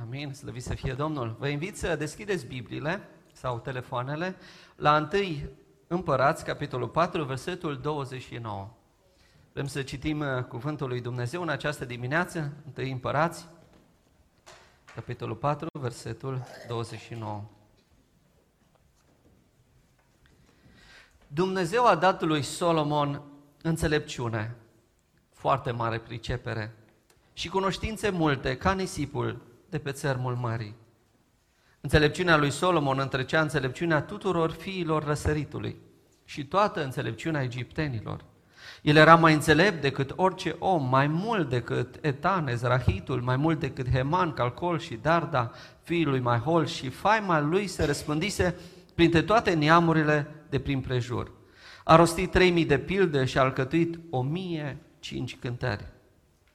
Amin, slăvit să fie Domnul. Vă invit să deschideți Bibliile sau telefoanele la 1 Împărați, capitolul 4, versetul 29. Vrem să citim uh, cuvântul lui Dumnezeu în această dimineață, 1 Împărați, capitolul 4, versetul 29. Dumnezeu a dat lui Solomon înțelepciune, foarte mare pricepere și cunoștințe multe ca nisipul de pe țărmul mării. Înțelepciunea lui Solomon întrecea înțelepciunea tuturor fiilor răsăritului și toată înțelepciunea egiptenilor. El era mai înțelept decât orice om, mai mult decât Etan, Ezrahitul, mai mult decât Heman, Calcol și Darda, fiul lui Mahol și faima lui se răspândise printre toate neamurile de prin prejur. A rostit 3000 de pilde și a alcătuit 1005 cântări.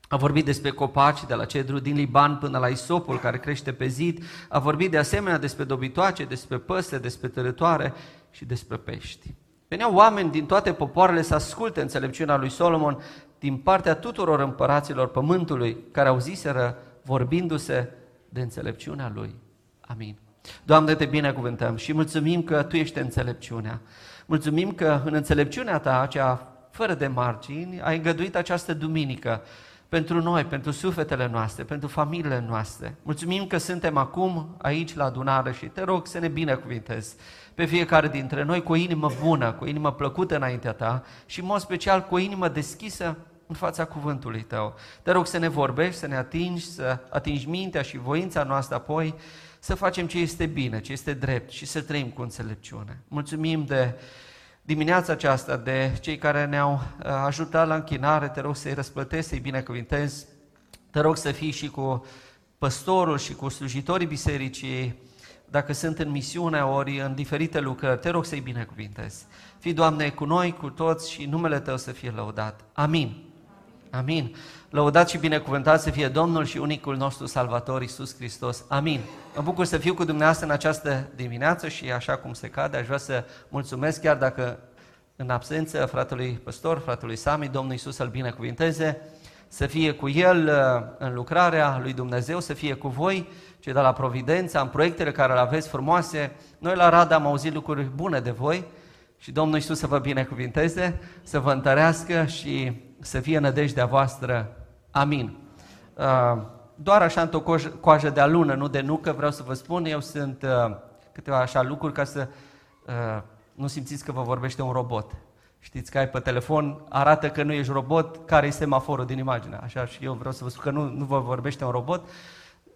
A vorbit despre copaci de la cedru din Liban până la isopul care crește pe zid. A vorbit de asemenea despre dobitoace, despre păsări, despre tărătoare și despre pești. Veneau oameni din toate popoarele să asculte înțelepciunea lui Solomon din partea tuturor împăraților pământului care auziseră vorbindu-se de înțelepciunea lui. Amin. Doamne, te binecuvântăm și mulțumim că Tu ești înțelepciunea. Mulțumim că în înțelepciunea Ta, aceea fără de margini, ai îngăduit această duminică pentru noi, pentru sufletele noastre, pentru familiile noastre. Mulțumim că suntem acum aici la adunare și te rog să ne binecuvintezi pe fiecare dintre noi cu o inimă bună, cu o inimă plăcută înaintea ta și în mod special cu o inimă deschisă în fața cuvântului tău. Te rog să ne vorbești, să ne atingi, să atingi mintea și voința noastră apoi, să facem ce este bine, ce este drept și să trăim cu înțelepciune. Mulțumim de dimineața aceasta de cei care ne-au uh, ajutat la închinare, te rog să-i răsplătesc, să-i binecuvintezi, te rog să fii și cu păstorul și cu slujitorii bisericii, dacă sunt în misiune ori în diferite lucrări, te rog să-i binecuvintezi. Fii, Doamne, cu noi, cu toți și numele Tău să fie lăudat. Amin. Amin. Lăudat și binecuvântat să fie Domnul și unicul nostru Salvator Iisus Hristos. Amin. Mă bucur să fiu cu dumneavoastră în această dimineață și așa cum se cade, aș vrea să mulțumesc chiar dacă în absență fratelui păstor, fratelui Sami, Domnul Iisus să-l binecuvinteze, să fie cu el uh, în lucrarea lui Dumnezeu, să fie cu voi, cei de la Providența, în proiectele care le aveți frumoase. Noi la Rada am auzit lucruri bune de voi și Domnul Iisus să vă binecuvinteze, să vă întărească și să fie nădejdea voastră. Amin. Uh, doar așa într-o coajă de alună, nu de nucă, vreau să vă spun, eu sunt uh, câteva așa lucruri ca să uh, nu simțiți că vă vorbește un robot. Știți că ai pe telefon, arată că nu ești robot, care este semaforul din imagine. Așa și eu vreau să vă spun că nu, nu vă vorbește un robot.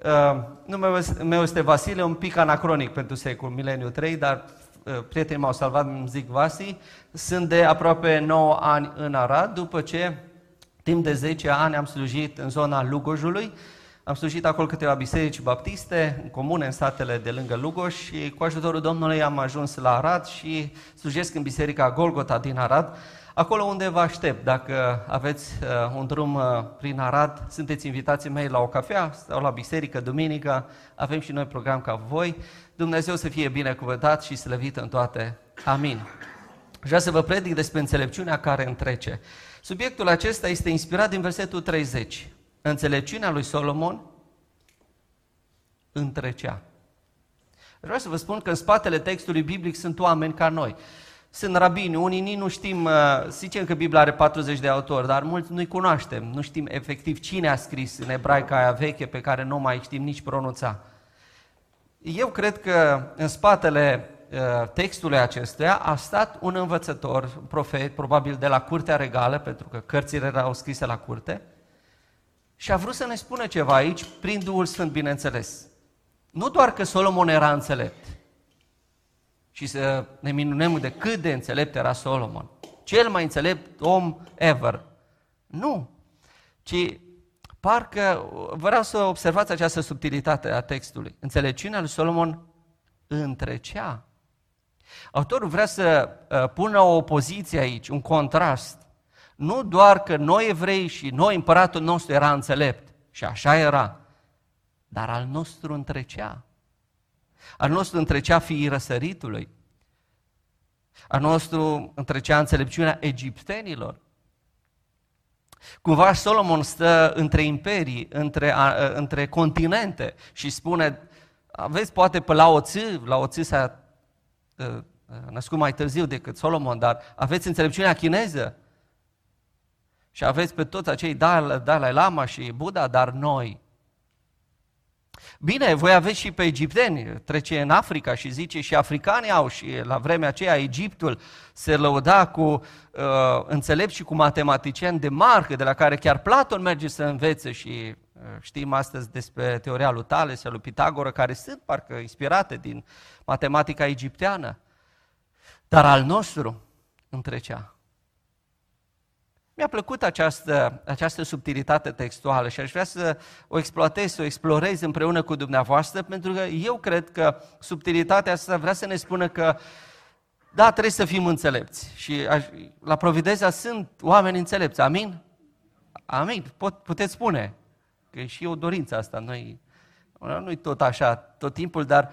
Uh, numele meu este Vasile, un pic anacronic pentru secolul mileniu 3, dar uh, prietenii m-au salvat, îmi zic Vasi. Sunt de aproape 9 ani în Arad, după ce timp de 10 ani am slujit în zona Lugojului. Am slujit acolo câteva biserici baptiste, în comune, în satele de lângă Lugoj și cu ajutorul Domnului am ajuns la Arad și slujesc în biserica Golgota din Arad, acolo unde vă aștept. Dacă aveți uh, un drum uh, prin Arad, sunteți invitații mei la o cafea sau la biserică duminică, avem și noi program ca voi. Dumnezeu să fie binecuvântat și slăvit în toate. Amin. Vreau să vă predic despre înțelepciunea care întrece. Subiectul acesta este inspirat din versetul 30. Înțelepciunea lui Solomon întrecea. Vreau să vă spun că în spatele textului biblic sunt oameni ca noi. Sunt rabini, unii nici nu știm, uh, zicem că Biblia are 40 de autori, dar mulți nu-i cunoaștem, nu știm efectiv cine a scris în ebraica aia veche pe care nu mai știm nici pronunța. Eu cred că în spatele uh, textului acestuia a stat un învățător, un profet, probabil de la curtea regală, pentru că cărțile erau scrise la curte, și a vrut să ne spună ceva aici, prin Duhul Sfânt, bineînțeles. Nu doar că Solomon era înțelept, și să ne minunăm de cât de înțelept era Solomon. Cel mai înțelept om ever. Nu. Ci parcă vreau să observați această subtilitate a textului. Înțelepciunea lui Solomon întrecea. Autorul vrea să uh, pună o opoziție aici, un contrast. Nu doar că noi evrei și noi, împăratul nostru, era înțelept, și așa era, dar al nostru întrecea. Al nostru întrecea fiii răsăritului. Al nostru întrecea înțelepciunea egiptenilor. Cumva Solomon stă între imperii, între, a, între continente și spune, aveți poate pe Lao Tzu, Lao Tzu s-a uh, născut mai târziu decât Solomon, dar aveți înțelepciunea chineză? Și aveți pe toți acei Dalai Lama și Buddha, dar noi, Bine, voi aveți și pe egipteni, trece în Africa și zice și africanii au și la vremea aceea Egiptul. Se lăuda cu uh, înțelepți și cu matematicieni de marcă, de la care chiar Platon merge să învețe și uh, știm astăzi despre teoria lui Tales, lui Pitagora, care sunt parcă inspirate din matematica egipteană. Dar al nostru întrecea. Mi-a plăcut această, această subtilitate textuală și aș vrea să o exploatez, să o explorez împreună cu dumneavoastră, pentru că eu cred că subtilitatea asta vrea să ne spună că da, trebuie să fim înțelepți. Și aș, la Provideza sunt oameni înțelepți. Amin? Amin. Pot, puteți spune. Că e și o dorință asta. Noi, nu-i tot așa tot timpul, dar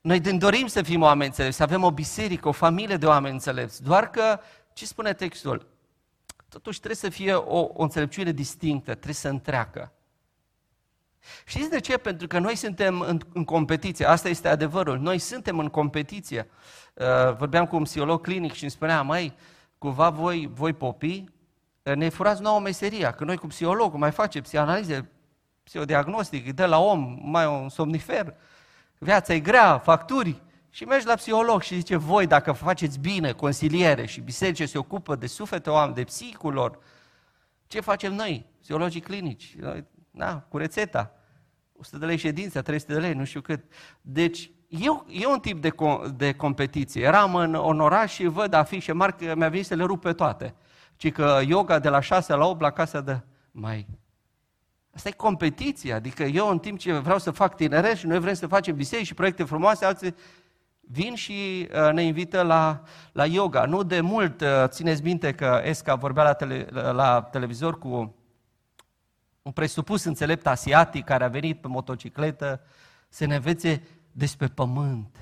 noi dorim să fim oameni înțelepți, să avem o biserică, o familie de oameni înțelepți. Doar că, ce spune textul? totuși trebuie să fie o, o înțelepciune distinctă, trebuie să întreacă. Știți de ce? Pentru că noi suntem în, în competiție, asta este adevărul, noi suntem în competiție. Uh, vorbeam cu un psiholog clinic și îmi spunea, mai cumva voi, voi popii, uh, ne furați nouă meseria, că noi cu psihologul mai facem psianalize, psihodiagnostic, îi dă la om mai un somnifer, viața e grea, facturi, și mergi la psiholog și zice, voi dacă faceți bine, consiliere și biserice se ocupă de sufletul oameni, de psihicul lor, ce facem noi, psihologii clinici? Da, cu rețeta. 100 de lei ședința, 300 de lei, nu știu cât. Deci, eu, e un tip de, de competiție. Eram în, în oraș și văd afișe mari că mi-a venit să le rup pe toate. Ci că yoga de la 6 la 8 la casa de... Mai, Asta e competiție, adică eu în timp ce vreau să fac tineret și noi vrem să facem biserici și proiecte frumoase, alții vin și uh, ne invită la, la yoga. Nu de mult, uh, țineți minte că Esca vorbea la, tele, la televizor cu un presupus înțelept asiatic care a venit pe motocicletă să ne învețe despre pământ.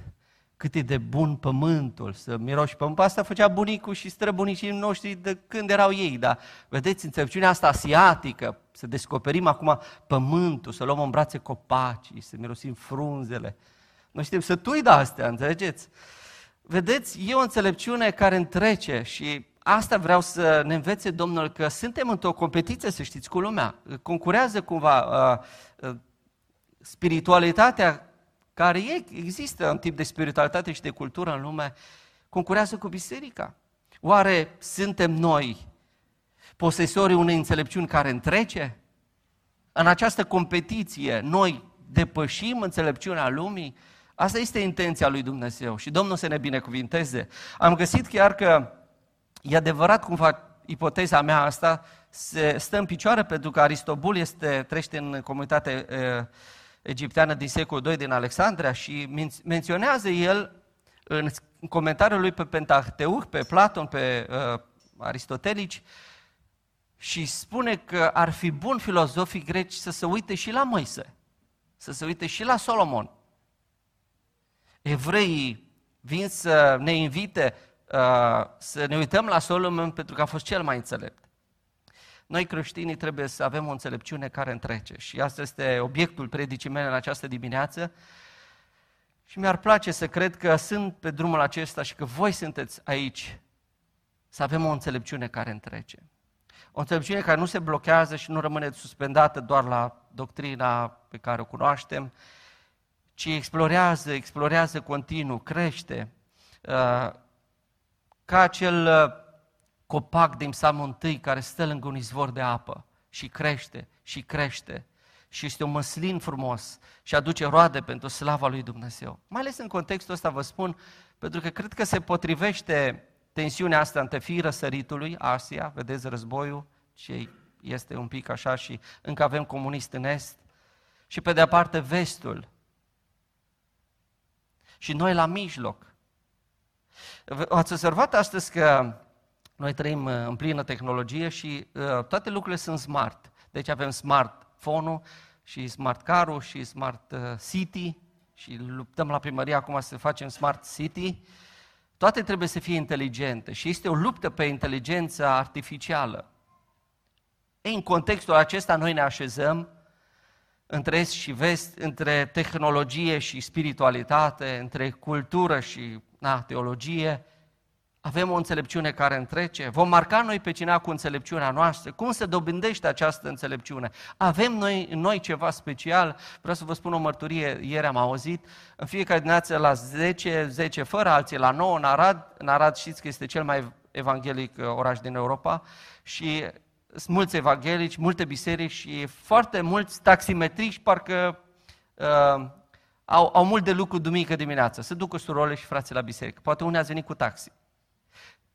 Cât e de bun pământul, să miroși pământ. Asta făcea bunicul și străbunicii noștri de când erau ei. Dar vedeți, înțelepciunea asta asiatică, să descoperim acum pământul, să luăm în brațe copacii, să mirosim frunzele, noi știm să tui de astea, înțelegeți? Vedeți, e o înțelepciune care întrece și asta vreau să ne învețe Domnul, că suntem într-o competiție, să știți, cu lumea. Concurează cumva uh, uh, spiritualitatea care e, există un tip de spiritualitate și de cultură în lume, concurează cu biserica. Oare suntem noi posesorii unei înțelepciuni care întrece? În această competiție, noi depășim înțelepciunea lumii? Asta este intenția lui Dumnezeu și Domnul să ne binecuvinteze. Am găsit chiar că e adevărat cumva ipoteza mea asta se stă în picioare pentru că Aristobul este, trește în comunitatea e, egipteană din secolul II din Alexandria și menționează el în comentariul lui pe Pentateuch, pe Platon, pe uh, Aristotelici, și spune că ar fi bun filozofii greci să se uite și la Moise, să se uite și la Solomon, evreii vin să ne invite uh, să ne uităm la Solomon pentru că a fost cel mai înțelept. Noi creștinii trebuie să avem o înțelepciune care întrece și asta este obiectul predicii mele în această dimineață. Și mi-ar place să cred că sunt pe drumul acesta și că voi sunteți aici să avem o înțelepciune care întrece. O înțelepciune care nu se blochează și nu rămâne suspendată doar la doctrina pe care o cunoaștem, ci explorează, explorează continuu, crește. Uh, ca acel uh, copac din Psalmul 1 care stă lângă un izvor de apă și crește și crește și este un măslin frumos și aduce roade pentru slava lui Dumnezeu. Mai ales în contextul ăsta vă spun, pentru că cred că se potrivește tensiunea asta între fiii răsăritului, Asia, vedeți războiul, ce este un pic așa și încă avem comunist în Est, și pe de-a parte vestul, și noi la mijloc. Ați observat astăzi că noi trăim uh, în plină tehnologie și uh, toate lucrurile sunt smart. Deci avem smartphone-ul și smart car și smart uh, city și luptăm la primărie acum să facem smart city. Toate trebuie să fie inteligente și este o luptă pe inteligența artificială. Ei, în contextul acesta noi ne așezăm între est și vest, între tehnologie și spiritualitate, între cultură și na, teologie, avem o înțelepciune care întrece? Vom marca noi pe cineva cu înțelepciunea noastră? Cum se dobândește această înțelepciune? Avem noi, noi ceva special? Vreau să vă spun o mărturie, ieri am auzit, în fiecare dimineață la 10, 10 fără, alții la 9 în Arad. În Arad știți că este cel mai evanghelic uh, oraș din Europa și sunt mulți evanghelici, multe biserici și foarte mulți taximetriști parcă uh, au, au mult de lucru duminică dimineața. Se duc cu surorile și frații la biserică. Poate unii ați venit cu taxi.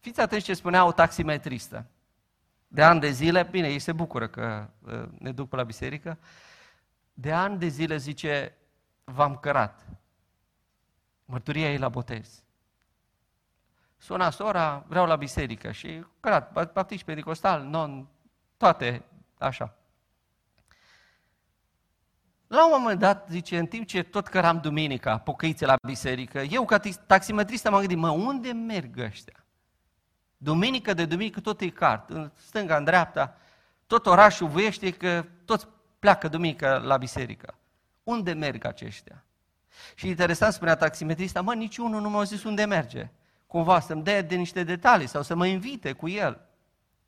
Fiți atenți ce spunea o taximetristă. De ani de zile, bine, ei se bucură că uh, ne duc pe la biserică, de ani de zile zice, v-am cărat. Mărturia ei la botez. Suna sora, vreau la biserică și cărat, baptiști pedicostal, non, toate așa. La un moment dat, zice, în timp ce tot căram duminica, pocăițe la biserică, eu ca taximetrist am gândit, mă, unde merg ăștia? Duminică de duminică tot e cart, în stânga, în dreapta, tot orașul vâiește că toți pleacă duminică la biserică. Unde merg aceștia? Și interesant spunea taximetrista, mă, niciunul nu m-a zis unde merge. Cumva să-mi dea de niște detalii sau să mă invite cu el.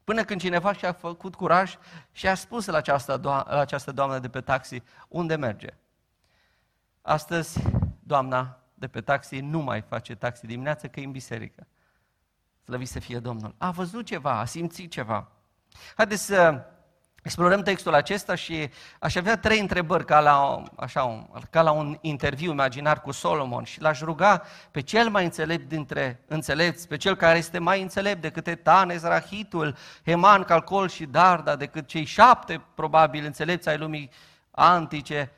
Până când cineva și-a făcut curaj și a spus la această, do- la această doamnă de pe taxi unde merge. Astăzi, doamna de pe taxi nu mai face taxi dimineață că e în biserică. Slăvit să fie Domnul. A văzut ceva, a simțit ceva. Haideți să explorăm textul acesta și aș avea trei întrebări ca la, așa, un, ca la un interviu imaginar cu Solomon și l-aș ruga pe cel mai înțelept dintre înțelepți, pe cel care este mai înțelept decât Etan, Ezrahitul, Heman, Calcol și Darda, decât cei șapte probabil înțelepți ai lumii antice,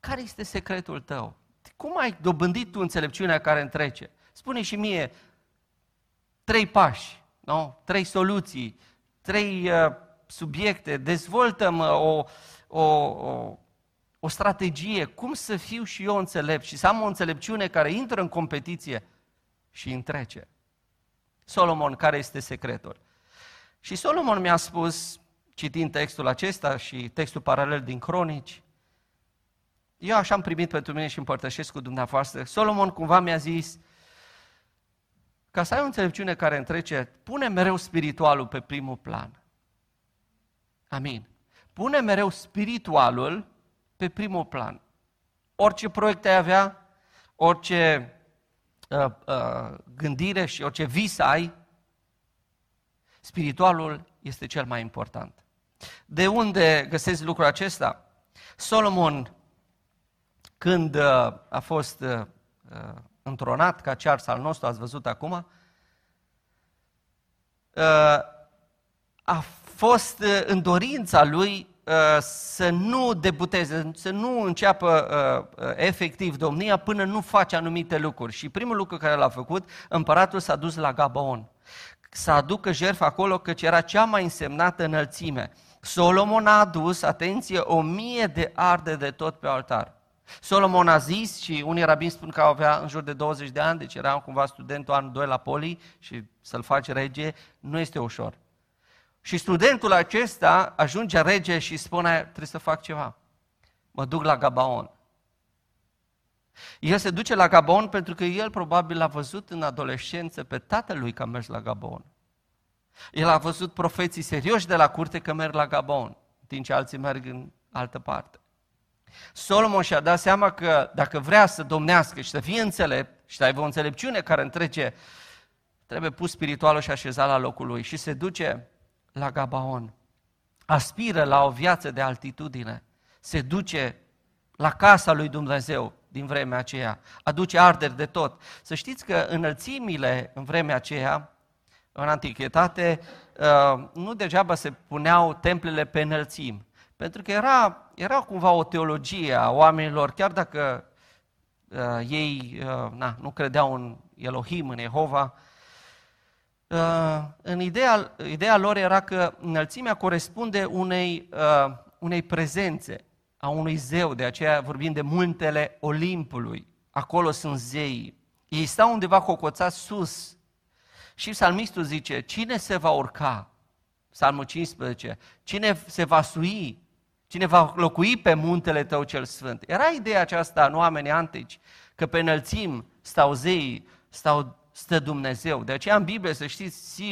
care este secretul tău? Cum ai dobândit tu înțelepciunea care întrece? Spune și mie, trei pași, nu? trei soluții, trei uh, subiecte, dezvoltăm uh, o, o, o, o strategie, cum să fiu și eu înțelept și să am o înțelepciune care intră în competiție și întrece. Solomon, care este secretul? Și Solomon mi-a spus, citind textul acesta și textul paralel din Cronici, eu așa am primit pentru mine și împărtășesc cu dumneavoastră, Solomon cumva mi-a zis, ca să ai o înțelepciune care întrece, pune mereu spiritualul pe primul plan. Amin. Pune mereu spiritualul pe primul plan. Orice proiect ai avea, orice uh, uh, gândire și orice vis ai, spiritualul este cel mai important. De unde găsesc lucrul acesta? Solomon, când uh, a fost uh, uh întronat ca cears al nostru, ați văzut acum, uh, a fost uh, în dorința lui uh, să nu debuteze, să nu înceapă efectiv domnia până nu face anumite lucruri. Și primul lucru care l-a făcut, împăratul s-a dus la Gabaon. Să aducă jertfă acolo, căci era cea mai însemnată înălțime. Solomon a adus, atenție, o mie de arde de tot pe altar. Solomon a zis și unii rabini spun că avea în jur de 20 de ani, deci era cumva studentul anul 2 la poli și să-l faci rege, nu este ușor. Și studentul acesta ajunge rege și spune, trebuie să fac ceva. Mă duc la Gabaon. El se duce la Gabon pentru că el probabil a văzut în adolescență pe tatălui că a mers la Gabon. El a văzut profeții serioși de la curte că merg la Gabon, în timp ce alții merg în altă parte. Solomon și-a dat seama că dacă vrea să domnească și să fie înțelept și să aibă o înțelepciune care întrece, trebuie pus spiritualul și așezat la locul lui și se duce la Gabaon. Aspiră la o viață de altitudine. Se duce la casa lui Dumnezeu din vremea aceea. Aduce arderi de tot. Să știți că înălțimile în vremea aceea, în antichitate, uh, nu degeaba se puneau templele pe înălțimi. Pentru că era, era cumva o teologie a oamenilor, chiar dacă uh, ei uh, na, nu credeau în Elohim, în Jehova, uh, în ideea, ideea lor era că înălțimea corespunde unei, uh, unei prezențe a unui zeu, de aceea vorbim de muntele Olimpului. Acolo sunt zei. Ei stau undeva cocoțați sus. Și psalmistul zice, cine se va urca Psalmul 15, cine se va sui, cine va locui pe muntele tău cel sfânt. Era ideea aceasta în oamenii antici, că pe înălțim stau zei, stau, stă Dumnezeu. De aceea în Biblie, să știți,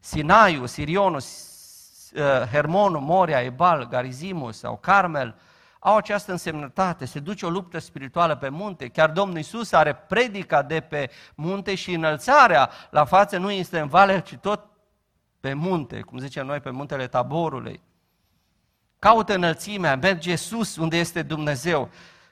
Sinaiu, Sirionul, uh, Hermonul, Moria, Ebal, Garizimus sau Carmel, au această însemnătate, se duce o luptă spirituală pe munte, chiar Domnul Isus are predica de pe munte și înălțarea la față nu este în vale, ci tot pe munte, cum zicem noi, pe muntele taborului. Caută înălțimea, merge sus unde este Dumnezeu.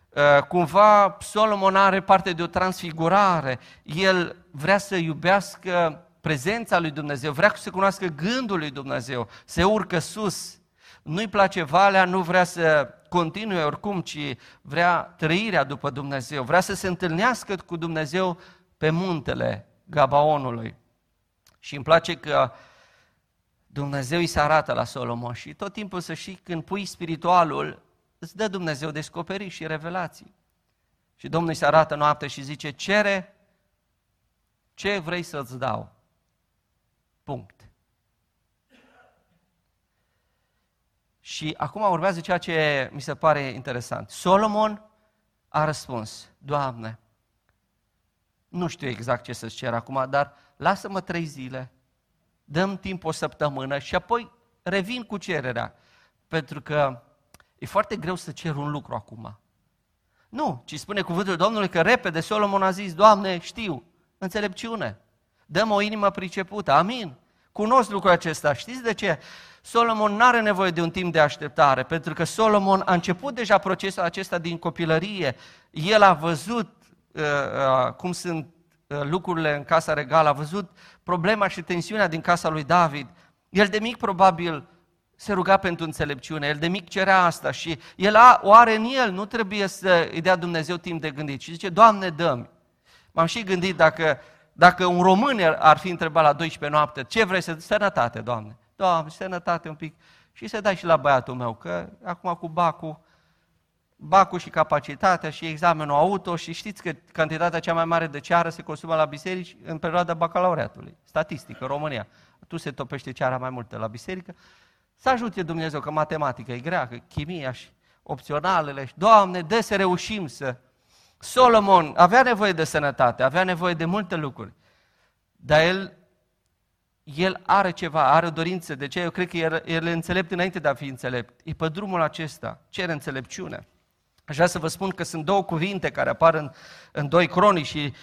Uh, cumva Solomon are parte de o transfigurare. El vrea să iubească prezența lui Dumnezeu, vrea să cunoască gândul lui Dumnezeu, se urcă sus. Nu-i place valea, nu vrea să continue oricum, ci vrea trăirea după Dumnezeu, vrea să se întâlnească cu Dumnezeu pe muntele Gabaonului. Și îmi place că Dumnezeu îi se arată la Solomon și tot timpul să știi, când pui spiritualul, îți dă Dumnezeu descoperiri și revelații. Și Domnul îi se arată noapte și zice, cere ce vrei să-ți dau. Punct. Și acum urmează ceea ce mi se pare interesant. Solomon a răspuns, Doamne, nu știu exact ce să-ți cer acum, dar lasă-mă trei zile, dăm timp o săptămână și apoi revin cu cererea. Pentru că e foarte greu să cer un lucru acum. Nu, ci spune cuvântul Domnului că repede Solomon a zis, Doamne, știu, înțelepciune, dăm o inimă pricepută, amin. Cunosc lucrul acesta. Știți de ce? Solomon nu are nevoie de un timp de așteptare, pentru că Solomon a început deja procesul acesta din copilărie. El a văzut uh, uh, cum sunt uh, lucrurile în casa regală, a văzut problema și tensiunea din casa lui David. El de mic probabil se ruga pentru înțelepciune, el de mic cerea asta și el a, o are în el, nu trebuie să îi dea Dumnezeu timp de gândit. Și zice, Doamne, dă M-am și gândit dacă, dacă un român ar fi întrebat la 12 noapte, ce vrei să... Sănătate, Doamne. Doamne, sănătate un pic. Și să dai și la băiatul meu, că acum cu bacul, bacul și capacitatea și examenul auto și știți că cantitatea cea mai mare de ceară se consumă la biserici în perioada bacalaureatului. Statistică, România. Tu se topește ceara mai multă la biserică. Să ajute Dumnezeu că matematică e grea, că chimia și opționalele. Și, Doamne, dă să reușim să... Solomon avea nevoie de sănătate, avea nevoie de multe lucruri. Dar el el are ceva, are o dorință, de ce eu cred că el, el e înțelept înainte de a fi înțelept. E pe drumul acesta, cere înțelepciune. Aș vrea să vă spun că sunt două cuvinte care apar în, în doi cronici și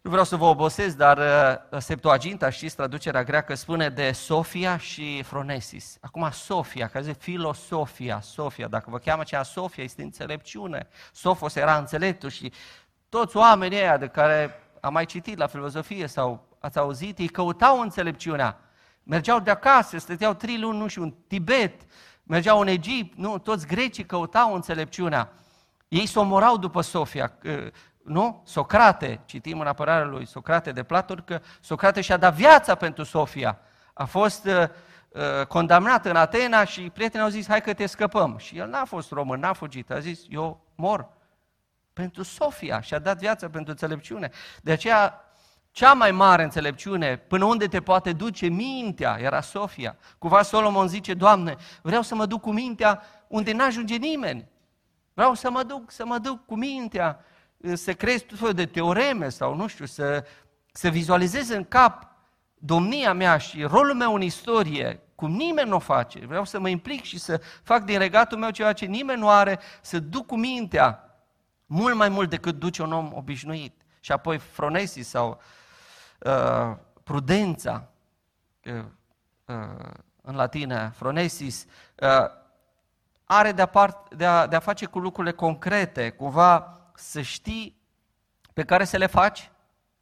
nu vreau să vă obosesc, dar uh, Septuaginta, știți, traducerea greacă spune de Sofia și Fronesis. Acum Sofia, care zice filosofia, Sofia, dacă vă cheamă cea Sofia, este înțelepciune. Sofos era înțeleptul și toți oamenii ăia de care am mai citit la filozofie sau ați auzit, ei căutau înțelepciunea. Mergeau de acasă, stăteau trei luni, nu știu, în Tibet, mergeau în Egipt, nu, toți grecii căutau înțelepciunea. Ei s-o morau după Sofia, nu? Socrate, citim în apărarea lui Socrate de Platon, că Socrate și-a dat viața pentru Sofia. A fost uh, uh, condamnat în Atena și prietenii au zis, hai că te scăpăm. Și el n-a fost român, n-a fugit, a zis, eu mor pentru Sofia și a dat viața pentru înțelepciune. De aceea cea mai mare înțelepciune, până unde te poate duce mintea, era Sofia. Cumva Solomon zice, Doamne, vreau să mă duc cu mintea unde n-ajunge nimeni. Vreau să mă duc, să mă duc cu mintea, să creez tot felul de teoreme sau nu știu, să, să vizualizez în cap domnia mea și rolul meu în istorie, cum nimeni nu o face. Vreau să mă implic și să fac din regatul meu ceva ce nimeni nu are, să duc cu mintea mult mai mult decât duce un om obișnuit. Și apoi Fronesis sau Uh, prudența, uh, uh, în latină, phronesis, uh, are de-a, part, de-a, de-a face cu lucrurile concrete, cumva să știi pe care să le faci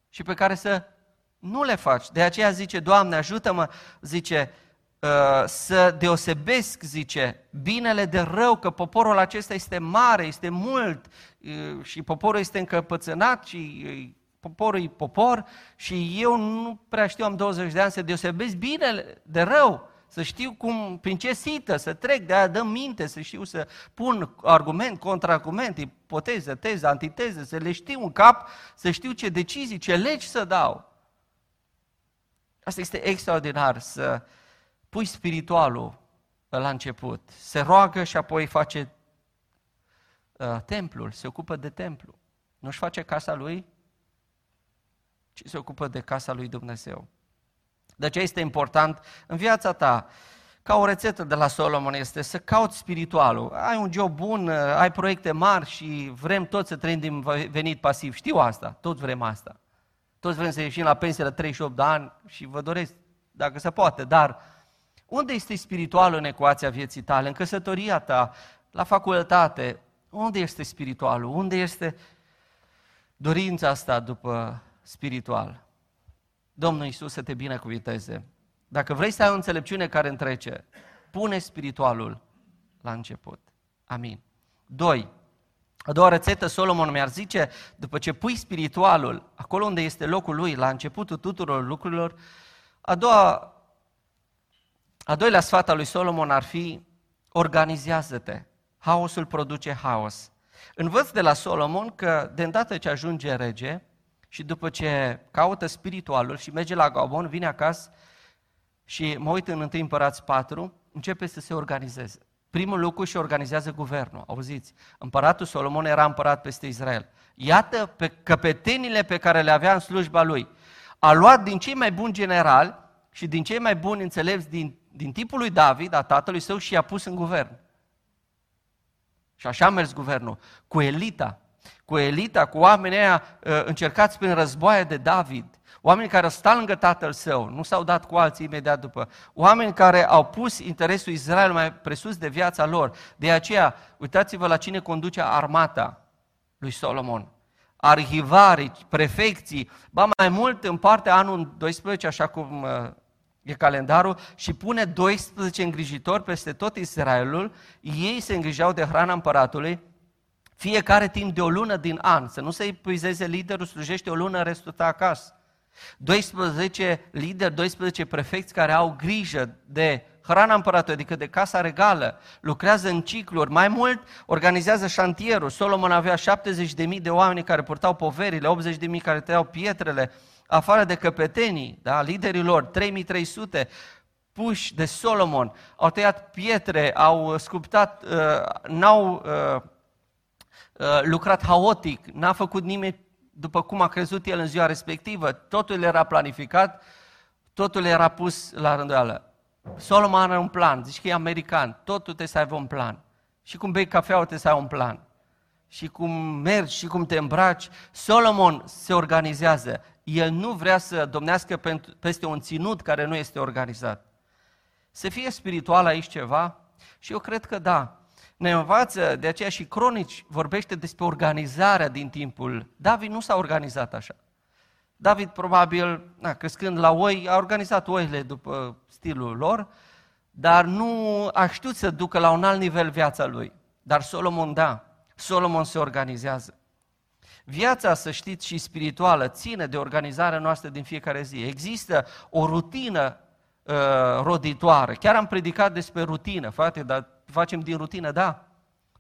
și pe care să nu le faci. De aceea zice, Doamne, ajută-mă, zice, uh, să deosebesc, zice, binele de rău, că poporul acesta este mare, este mult uh, și poporul este încăpățânat și poporul e popor și eu nu prea știu, am 20 de ani, să deosebesc bine de rău, să știu cum, prin ce sită, să trec, de aia dăm minte, să știu să pun argument, contraargument, ipoteză, teză, antiteză, să le știu în cap, să știu ce decizii, ce legi să dau. Asta este extraordinar, să pui spiritualul la început, se roagă și apoi face uh, templul, se ocupă de templu. Nu-și face casa lui, ci se ocupă de casa lui Dumnezeu. De aceea este important în viața ta, ca o rețetă de la Solomon este să cauți spiritualul. Ai un job bun, ai proiecte mari și vrem toți să trăim din venit pasiv. Știu asta, toți vrem asta. Toți vrem să ieșim la pensie la 38 de ani și vă doresc, dacă se poate, dar unde este spiritualul în ecuația vieții tale, în căsătoria ta, la facultate? Unde este spiritualul? Unde este dorința asta după spiritual? Domnul Iisus să te binecuviteze. Dacă vrei să ai o înțelepciune care întrece, pune spiritualul la început. Amin. Doi. A doua rețetă, Solomon mi-ar zice, după ce pui spiritualul acolo unde este locul lui, la începutul tuturor lucrurilor, a doua, a doilea sfat al lui Solomon ar fi, organizează-te. Haosul produce haos. Învăț de la Solomon că de îndată ce ajunge rege și după ce caută spiritualul și merge la Gabon, vine acasă și mă uit în 1 Împărați 4, începe să se organizeze. Primul lucru și organizează guvernul. Auziți, împăratul Solomon era împărat peste Israel. Iată pe căpetenile pe care le avea în slujba lui. A luat din cei mai buni generali și din cei mai buni înțelepți din, din tipul lui David, a tatălui său, și i-a pus în guvern. Și așa a mers guvernul, cu elita, cu elita, cu oamenii aia uh, încercați prin războaie de David, oameni care stau lângă tatăl său, nu s-au dat cu alții imediat după, oameni care au pus interesul Israel mai presus de viața lor. De aceea, uitați-vă la cine conduce armata lui Solomon. Arhivarii, prefecții, ba mai mult în partea anul 12, așa cum uh, e calendarul, și pune 12 îngrijitori peste tot Israelul, ei se îngrijau de hrana împăratului, fiecare timp de o lună din an, să nu se epuizeze liderul, slujește o lună, restul acasă. 12 lideri, 12 prefecți care au grijă de hrana împăratului, adică de casa regală, lucrează în cicluri, mai mult organizează șantierul. Solomon avea 70.000 de oameni care purtau poverile, 80.000 care tăiau pietrele, afară de căpetenii, da, liderii lor, 3300 puși de Solomon, au tăiat pietre, au sculptat, uh, n-au uh, uh, lucrat haotic, n-a făcut nimeni după cum a crezut el în ziua respectivă, totul era planificat, totul era pus la rânduială. Solomon are un plan, zici că e american, totul trebuie să aibă un plan. Și cum bei cafea, trebuie să ai un plan. Și cum mergi și cum te îmbraci, Solomon se organizează. El nu vrea să domnească peste un ținut care nu este organizat. Să fie spiritual aici ceva? Și eu cred că da ne învață, de aceea și Cronici vorbește despre organizarea din timpul. David nu s-a organizat așa. David probabil, na, crescând la oi, a organizat oile după stilul lor, dar nu a știut să ducă la un alt nivel viața lui. Dar Solomon da, Solomon se organizează. Viața, să știți, și spirituală ține de organizarea noastră din fiecare zi. Există o rutină uh, roditoare. Chiar am predicat despre rutină, frate, dar facem din rutină, da.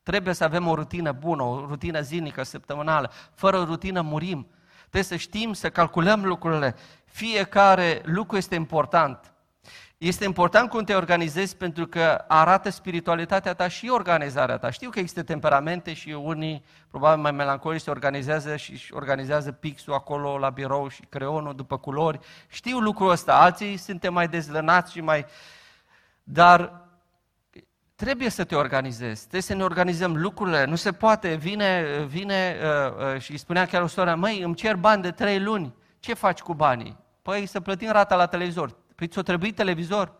Trebuie să avem o rutină bună, o rutină zilnică, săptămânală. Fără o rutină murim. Trebuie să știm, să calculăm lucrurile. Fiecare lucru este important. Este important cum te organizezi pentru că arată spiritualitatea ta și organizarea ta. Știu că există temperamente și unii, probabil mai melancolici, se organizează și organizează pixul acolo la birou și creionul după culori. Știu lucrul ăsta, alții suntem mai dezlănați și mai... Dar trebuie să te organizezi, trebuie să ne organizăm lucrurile, nu se poate, vine, vine uh, uh, și îi spunea chiar o soră, măi, îmi cer bani de trei luni, ce faci cu banii? Păi să plătim rata la televizor. Păi ți-o trebuie televizor?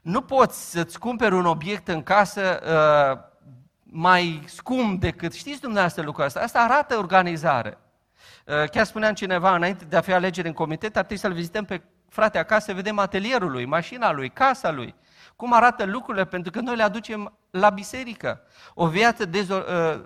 Nu poți să-ți cumperi un obiect în casă uh, mai scump decât, știți dumneavoastră lucrul ăsta, asta arată organizare. Uh, chiar spuneam cineva, înainte de a fi alegeri în comitet, ar trebui să-l vizităm pe frate acasă, vedem atelierul lui, mașina lui, casa lui cum arată lucrurile, pentru că noi le aducem la biserică. O viață dezo- uh,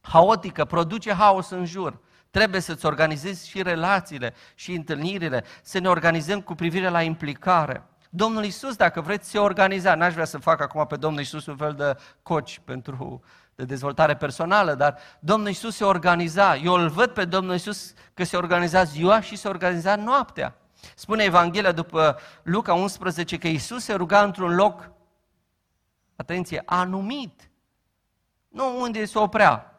haotică produce haos în jur. Trebuie să-ți organizezi și relațiile și întâlnirile, să ne organizăm cu privire la implicare. Domnul Isus, dacă vreți, se organiza. N-aș vrea să fac acum pe Domnul Isus un fel de coci pentru de dezvoltare personală, dar Domnul Isus se organiza. Eu îl văd pe Domnul Isus că se organiza ziua și se organiza noaptea. Spune Evanghelia după Luca 11 că Isus se ruga într-un loc, atenție, anumit. Nu unde se oprea.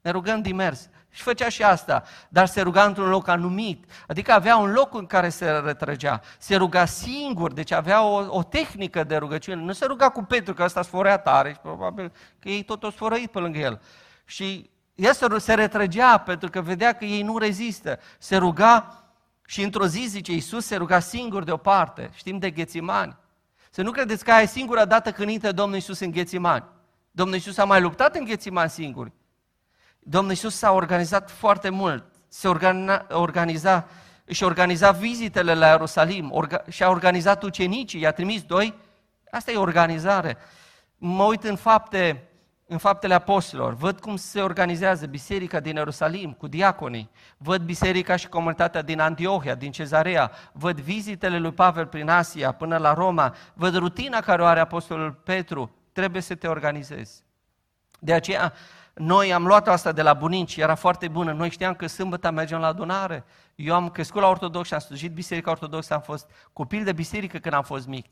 Ne rugăm din mers. Și făcea și asta, dar se ruga într-un loc anumit. Adică avea un loc în care se retrăgea. Se ruga singur, deci avea o, o tehnică de rugăciune. Nu se ruga cu Petru, că ăsta sforea tare și probabil că ei tot o sfărăit pe lângă el. Și el se, se retrăgea pentru că vedea că ei nu rezistă. Se ruga și într-o zi, zice Iisus, se ruga singur deoparte. Știm de Ghețimani. Să nu credeți că aia e singura dată când intră Domnul Iisus în Ghețimani. Domnul Iisus a mai luptat în Ghețimani singur. Domnul Iisus s-a organizat foarte mult. Se organiza, organiza și organiza vizitele la Ierusalim, orga, și-a organizat ucenicii, i-a trimis doi. Asta e organizare. Mă uit în fapte, în faptele apostolilor, văd cum se organizează biserica din Ierusalim cu diaconii, văd biserica și comunitatea din Antiohia, din Cezarea, văd vizitele lui Pavel prin Asia până la Roma, văd rutina care o are apostolul Petru, trebuie să te organizezi. De aceea, noi am luat asta de la bunici, era foarte bună. Noi știam că sâmbătă mergem la adunare. Eu am crescut la ortodox și am slujit biserica ortodoxă, am fost copil de biserică când am fost mic.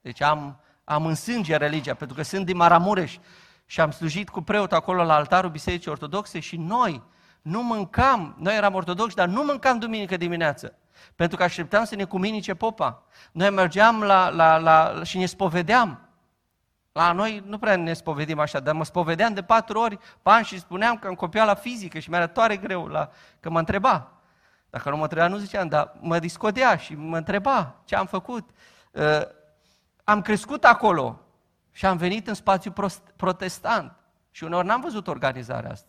Deci am, am în sânge religia, pentru că sunt din Maramureș și am slujit cu preot acolo la altarul bisericii ortodoxe și noi nu mâncam, noi eram ortodoxi, dar nu mâncam duminică dimineață. Pentru că așteptam să ne cuminice popa. Noi mergeam la, la, la, și ne spovedeam. La noi nu prea ne spovedim așa, dar mă spovedeam de patru ori pe an și spuneam că am copiat la fizică și mi-era toare greu, la, că mă întreba. Dacă nu mă întreba, nu ziceam, dar mă discodea și mă întreba ce am făcut. Uh, am crescut acolo și am venit în spațiu protestant și uneori n-am văzut organizarea asta.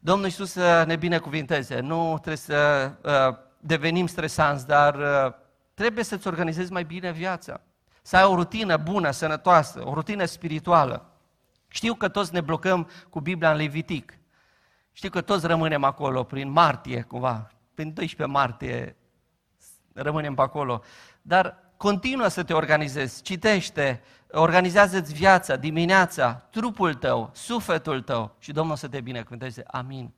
Domnul Iisus să ne binecuvinteze. Nu trebuie să uh, devenim stresanți, dar uh, trebuie să-ți organizezi mai bine viața. Să ai o rutină bună, sănătoasă, o rutină spirituală. Știu că toți ne blocăm cu Biblia în Levitic. Știu că toți rămânem acolo, prin martie, cumva. Prin 12 martie rămânem pe acolo. Dar continuă să te organizezi, citește, organizează-ți viața, dimineața, trupul tău, sufletul tău și Domnul să te binecuvânteze. Amin.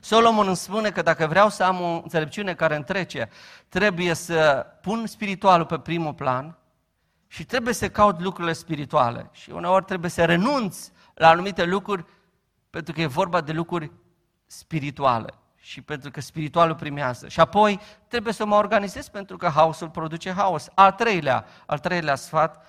Solomon îmi spune că dacă vreau să am o înțelepciune care întrece, trebuie să pun spiritualul pe primul plan, și trebuie să caut lucrurile spirituale. Și uneori trebuie să renunț la anumite lucruri pentru că e vorba de lucruri spirituale și pentru că spiritualul primează. Și apoi trebuie să mă organizez pentru că haosul produce haos. Al treilea, al treilea sfat,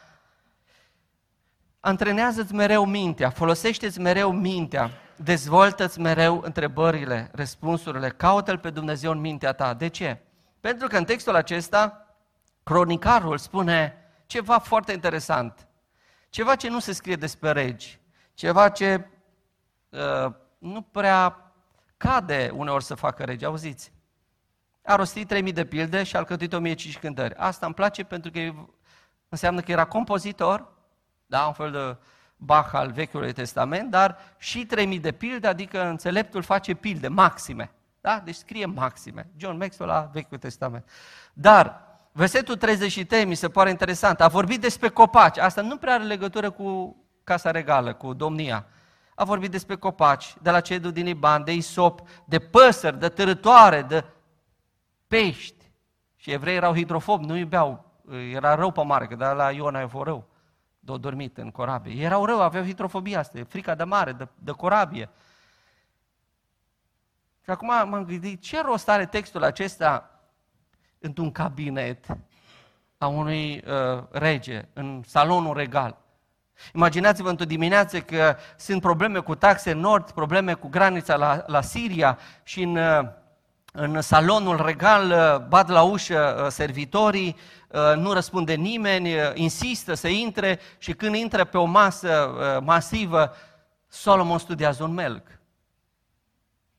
antrenează-ți mereu mintea, folosește-ți mereu mintea, dezvoltă-ți mereu întrebările, răspunsurile, caută-L pe Dumnezeu în mintea ta. De ce? Pentru că în textul acesta, cronicarul spune, ceva foarte interesant. Ceva ce nu se scrie despre regi. Ceva ce uh, nu prea cade uneori să facă regi. Auziți? A rostit 3000 de pilde și a alcătuit 1500 cântări. Asta îmi place pentru că înseamnă că era compozitor, da, un fel de Bach al Vechiului Testament, dar și 3000 de pilde, adică înțeleptul face pilde maxime. Da? Deci scrie maxime. John Maxwell la Vechiul Testament. Dar Versetul 33 mi se pare interesant. A vorbit despre copaci. Asta nu prea are legătură cu Casa Regală, cu domnia. A vorbit despre copaci, de la cedul din Iban, de isop, de păsări, de târătoare, de pești. Și evrei erau hidrofobi, nu iubeau. Era rău pe mare, că de la Iona e rău. De dormit în corabie. Erau rău, aveau hidrofobia asta, frica de mare, de, de corabie. Și acum m-am gândit, ce rost are textul acesta într-un cabinet a unui uh, rege, în salonul regal. Imaginați-vă într-o dimineață că sunt probleme cu taxe nord, probleme cu granița la, la Siria și în, uh, în salonul regal uh, bat la ușă uh, servitorii, nu răspunde nimeni, insistă să intre și când intră pe o masă masivă, Solomon studiază un melc.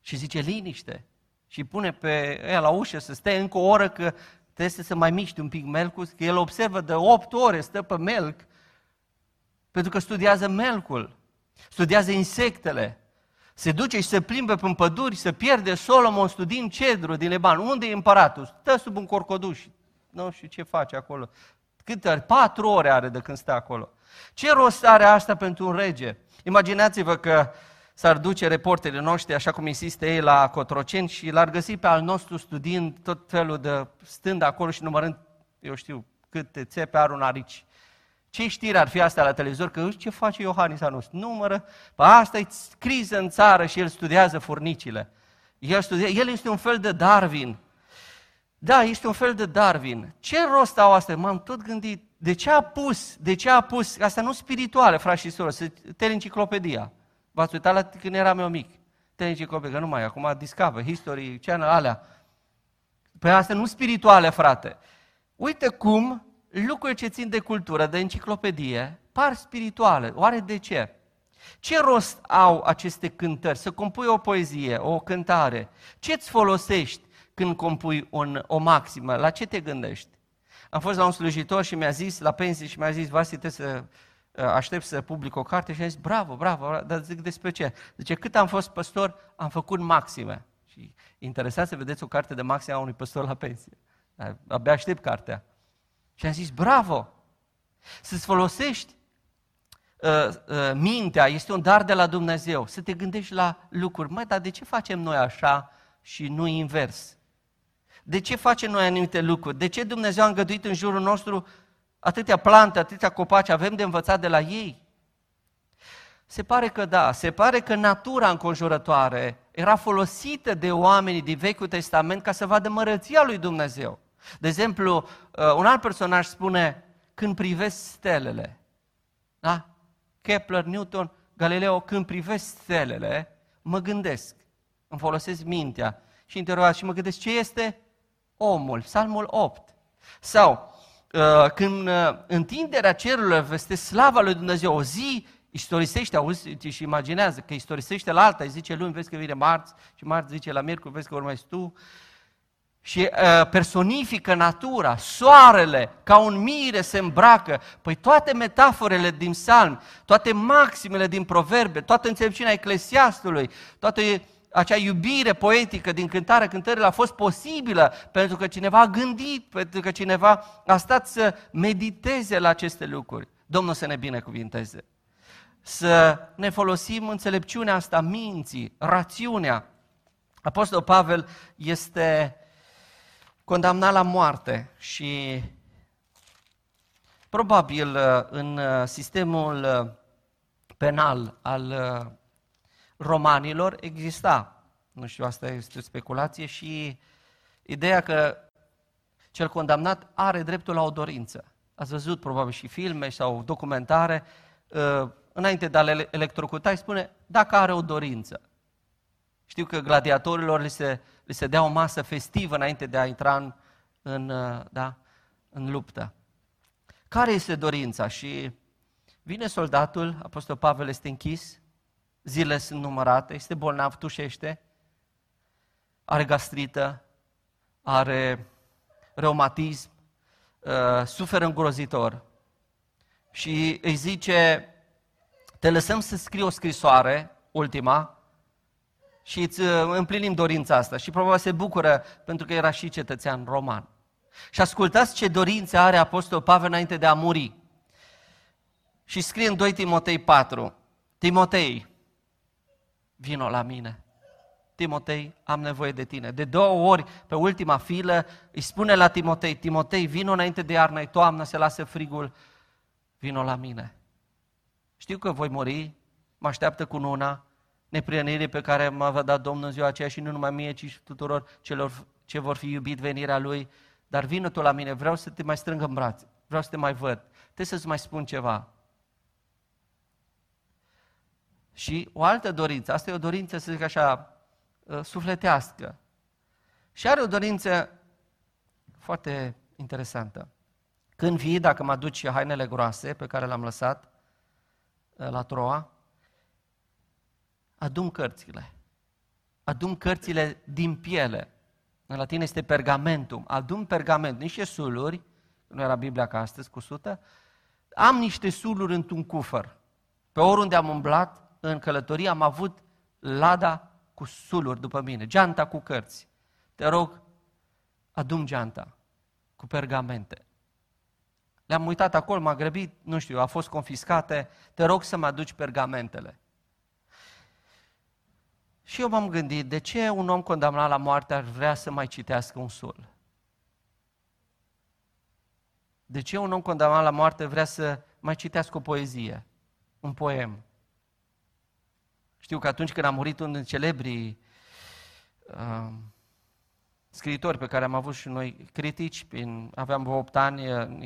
Și zice, liniște, și pune pe ea la ușă să stea încă o oră că trebuie să se mai miște un pic melcul, că el observă de 8 ore, stă pe melc, pentru că studiază melcul, studiază insectele, se duce și se plimbă pe păduri, se pierde Solomon studiind cedru din Leban. Unde e împăratul? Stă sub un corcoduș. Nu știu ce face acolo. Câte ori? Patru ore are de când stă acolo. Ce rost are asta pentru un rege? Imaginați-vă că s-ar duce reporterii noștri, așa cum insistă ei, la Cotroceni și l-ar găsi pe al nostru studiind tot felul de, stând acolo și numărând, eu știu, câte țepe are un arici. Ce știri ar fi astea la televizor? Că ce face Iohannis anul Numără, Păi asta e criză în țară și el studiază furnicile. El, studia, el este un fel de Darwin. Da, este un fel de Darwin. Ce rost au astea? M-am tot gândit. De ce a pus, de ce a pus, asta nu spirituale, frați și soră, teleenciclopedia. V-ați uitat la când eram eu mic. Teleenciclopedia, nu mai, acum Discover, History, Channel, alea. Păi astea nu spirituale, frate. Uite cum lucruri ce țin de cultură, de enciclopedie, par spirituale. Oare de ce? Ce rost au aceste cântări? Să compui o poezie, o cântare. Ce îți folosești când compui un, o maximă? La ce te gândești? Am fost la un slujitor și mi-a zis, la pensie, și mi-a zis, Vasi, trebuie să uh, aștept să public o carte și a zis, bravo, bravo, dar zic despre ce? Zice, cât am fost păstor, am făcut maxime. Și interesant să vedeți o carte de maxime a unui păstor la pensie. Abia aștept cartea. Și am zis, bravo! Să-ți folosești uh, uh, mintea, este un dar de la Dumnezeu, să te gândești la lucruri. Măi, dar de ce facem noi așa și nu invers? De ce facem noi anumite lucruri? De ce Dumnezeu a îngăduit în jurul nostru atâtea plante, atâtea copaci, avem de învățat de la ei? Se pare că da, se pare că natura înconjurătoare era folosită de oamenii din Vechiul Testament ca să vadă mărăția lui Dumnezeu. De exemplu, uh, un alt personaj spune, când privesc stelele, da? Kepler, Newton, Galileo, când privesc stelele, mă gândesc, îmi folosesc mintea și interogat și mă gândesc ce este omul, Psalmul 8. Sau, uh, când uh, întinderea cerurilor este slava lui Dumnezeu, o zi istorisește, auzi și imaginează că istorisește la alta, îi zice luni, vezi că vine marți, și marți zice la miercuri, vezi că urmezi tu, și uh, personifică natura, soarele, ca un mire se îmbracă. Păi toate metaforele din psalm, toate maximele din proverbe, toată înțelepciunea eclesiastului, toată acea iubire poetică din cântarea cântările a fost posibilă pentru că cineva a gândit, pentru că cineva a stat să mediteze la aceste lucruri. Domnul să ne binecuvinteze. Să ne folosim înțelepciunea asta, minții, rațiunea. Apostol Pavel este condamnat la moarte și probabil uh, în uh, sistemul uh, penal al romanilor exista, nu știu, asta este o speculație, și ideea că cel condamnat are dreptul la o dorință. Ați văzut probabil și filme sau documentare, înainte de a-l electrocuta, îi spune dacă are o dorință. Știu că gladiatorilor li se, li se dea o masă festivă înainte de a intra în, în, uh, da, în luptă. Care este dorința? Și vine soldatul, Apostol Pavel este închis, zilele sunt numărate, este bolnav, tușește, are gastrită, are reumatism, uh, suferă îngrozitor și îi zice, te lăsăm să scrii o scrisoare, ultima, și îți uh, împlinim dorința asta. Și probabil se bucură pentru că era și cetățean roman. Și ascultați ce dorințe are Apostol Pavel înainte de a muri. Și scrie în 2 Timotei 4, Timotei, vino la mine. Timotei, am nevoie de tine. De două ori, pe ultima filă, îi spune la Timotei, Timotei, vino înainte de iarnă, toamnă, se lasă frigul, vino la mine. Știu că voi muri, mă așteaptă cu una, neprienirii pe care m-a va dat Domnul în ziua aceea și nu numai mie, ci și tuturor celor ce vor fi iubit venirea Lui. Dar vină tu la mine, vreau să te mai strâng în brațe, vreau să te mai văd, trebuie să-ți mai spun ceva. Și o altă dorință, asta e o dorință, să zic așa, uh, sufletească. Și are o dorință foarte interesantă. Când vii, dacă mă aduci hainele groase pe care le-am lăsat uh, la Troa, adum cărțile. Adum cărțile din piele. În latin este pergamentum. Adum pergament, niște suluri, nu era Biblia ca astăzi cu sută, am niște suluri într-un cufăr. Pe oriunde am umblat, în călătorie, am avut lada cu suluri după mine, geanta cu cărți. Te rog, adum geanta cu pergamente. Le-am uitat acolo, m-a grăbit, nu știu, a fost confiscate, te rog să mă aduci pergamentele. Și eu m-am gândit, de ce un om condamnat la moarte ar vrea să mai citească un sol? De ce un om condamnat la moarte vrea să mai citească o poezie, un poem? Știu că atunci când a murit unul din celebrii uh, scriitori pe care am avut și noi critici, prin, aveam 8 ani,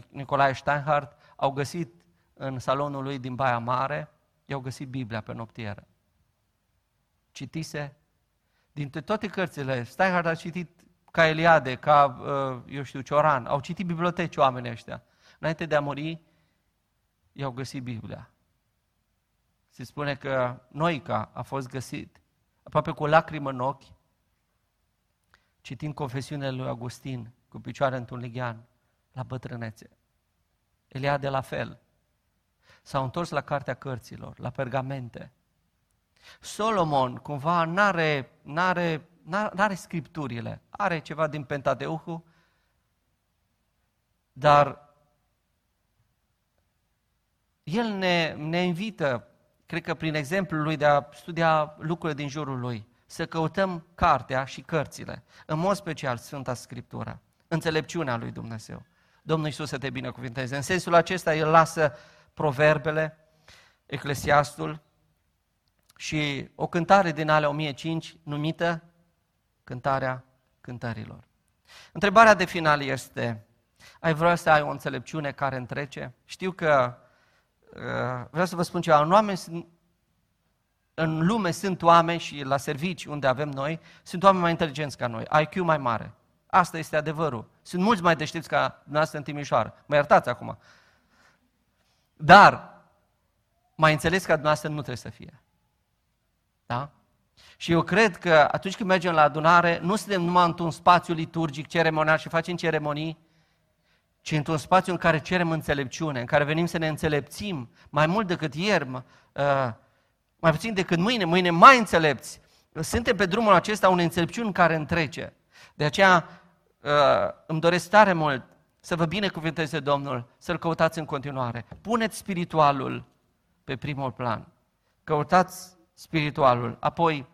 Nicolae Steinhardt, au găsit în salonul lui din Baia Mare, i-au găsit Biblia pe noptieră. Citise dintre toate cărțile, Steinhardt a citit ca Eliade, ca, uh, eu știu, Cioran, au citit biblioteci oamenii ăștia. Înainte de a muri, i-au găsit Biblia. Se spune că Noica a fost găsit aproape cu o lacrimă în ochi, citind confesiunile lui Augustin cu picioare într-un lighean la bătrânețe. Eliade la fel. S-au întors la cartea cărților, la pergamente. Solomon cumva n-are, n-are, n-are scripturile, are ceva din Pentateuchul, dar el ne, ne invită, cred că prin exemplul lui de a studia lucrurile din jurul lui, să căutăm cartea și cărțile, în mod special Sfânta Scriptură, înțelepciunea lui Dumnezeu. Domnul Iisus să te binecuvinteze. În sensul acesta, El lasă proverbele, Eclesiastul și o cântare din ale 1005 numită Cântarea Cântărilor. Întrebarea de final este, ai vrea să ai o înțelepciune care întrece? Știu că uh, vreau să vă spun ceva, în, oameni, în lume sunt oameni și la servici unde avem noi, sunt oameni mai inteligenți ca noi, IQ mai mare. Asta este adevărul. Sunt mulți mai deștepți ca dumneavoastră în Timișoara. Mă iertați acum. Dar, mai înțeles ca dumneavoastră nu trebuie să fie. Da? Și eu cred că atunci când mergem la adunare, nu suntem numai într-un spațiu liturgic, ceremonial și facem ceremonii, ci într-un spațiu în care cerem înțelepciune, în care venim să ne înțelepțim mai mult decât ieri, uh, mai puțin decât mâine, mâine mai înțelepți. Suntem pe drumul acesta unei înțelepciuni care întrece. De aceea uh, îmi doresc tare mult să vă binecuvânteze Domnul, să-L căutați în continuare. Puneți spiritualul pe primul plan. Căutați spiritualul. Apoi,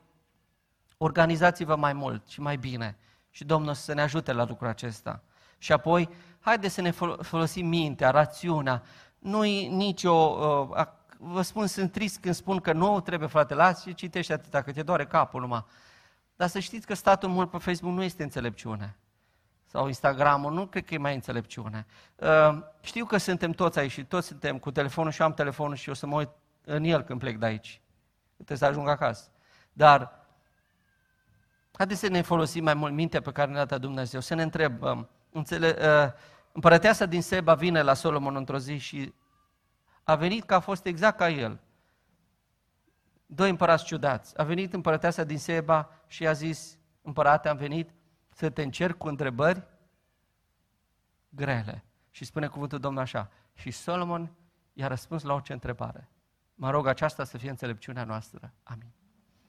organizați-vă mai mult și mai bine. Și Domnul să ne ajute la lucrul acesta. Și apoi, haideți să ne folosim mintea, rațiunea. Nu-i nicio... Uh, vă spun, sunt trist când spun că nu trebuie, frate, lasă și citește atâta, că te doare capul numai. Dar să știți că statul mult pe Facebook nu este înțelepciune. Sau Instagramul, nu cred că e mai înțelepciune. Uh, știu că suntem toți aici și toți suntem cu telefonul și eu am telefonul și o să mă uit în el când plec de aici. Trebuie să ajung acasă. Dar haideți să ne folosim mai mult mintea pe care ne-a dat Dumnezeu, să ne întrebăm. Înțele, uh, împărăteasa din Seba vine la Solomon într-o zi și a venit că a fost exact ca el. Doi împărați ciudați. A venit împărăteasa din Seba și a zis, împărate, am venit să te încerc cu întrebări grele. Și spune cuvântul Domnului așa, și Solomon i-a răspuns la orice întrebare. Mă rog aceasta să fie înțelepciunea noastră. Amin.